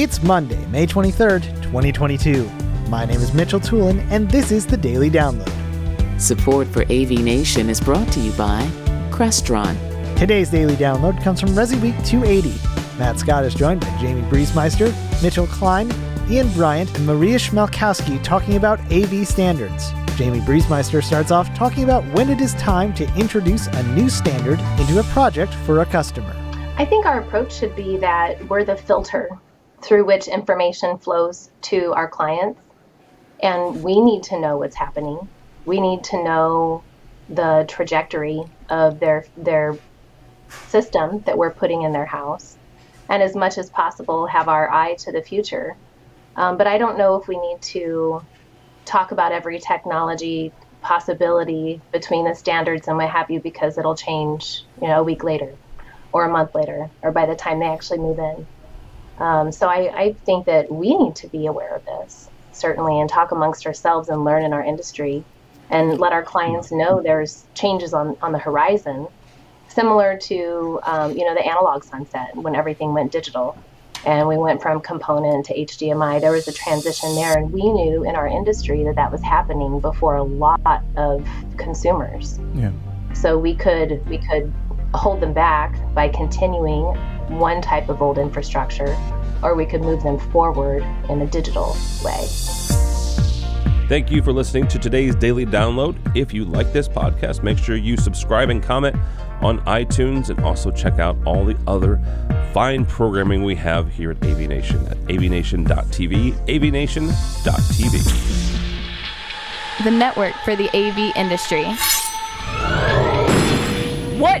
It's Monday, May 23rd, 2022. My name is Mitchell Tulin, and this is the Daily Download. Support for AV Nation is brought to you by Crestron. Today's Daily Download comes from Resi Week 280. Matt Scott is joined by Jamie Briesmeister, Mitchell Klein, Ian Bryant, and Maria Schmalkowski talking about AV standards. Jamie Briesmeister starts off talking about when it is time to introduce a new standard into a project for a customer. I think our approach should be that we're the filter through which information flows to our clients. And we need to know what's happening. We need to know the trajectory of their their system that we're putting in their house, and as much as possible have our eye to the future. Um, but I don't know if we need to talk about every technology possibility between the standards and what have you because it'll change, you know, a week later, or a month later, or by the time they actually move in. Um, so I, I think that we need to be aware of this, certainly, and talk amongst ourselves and learn in our industry and let our clients know there's changes on, on the horizon, similar to, um, you know, the analog sunset when everything went digital and we went from component to HDMI. There was a transition there, and we knew in our industry that that was happening before a lot of consumers. Yeah. So we could we could hold them back by continuing one type of old infrastructure, or we could move them forward in a digital way. Thank you for listening to today's daily download. If you like this podcast, make sure you subscribe and comment on iTunes and also check out all the other fine programming we have here at AV Nation at avnation.tv, avnation.tv. the network for the AV industry.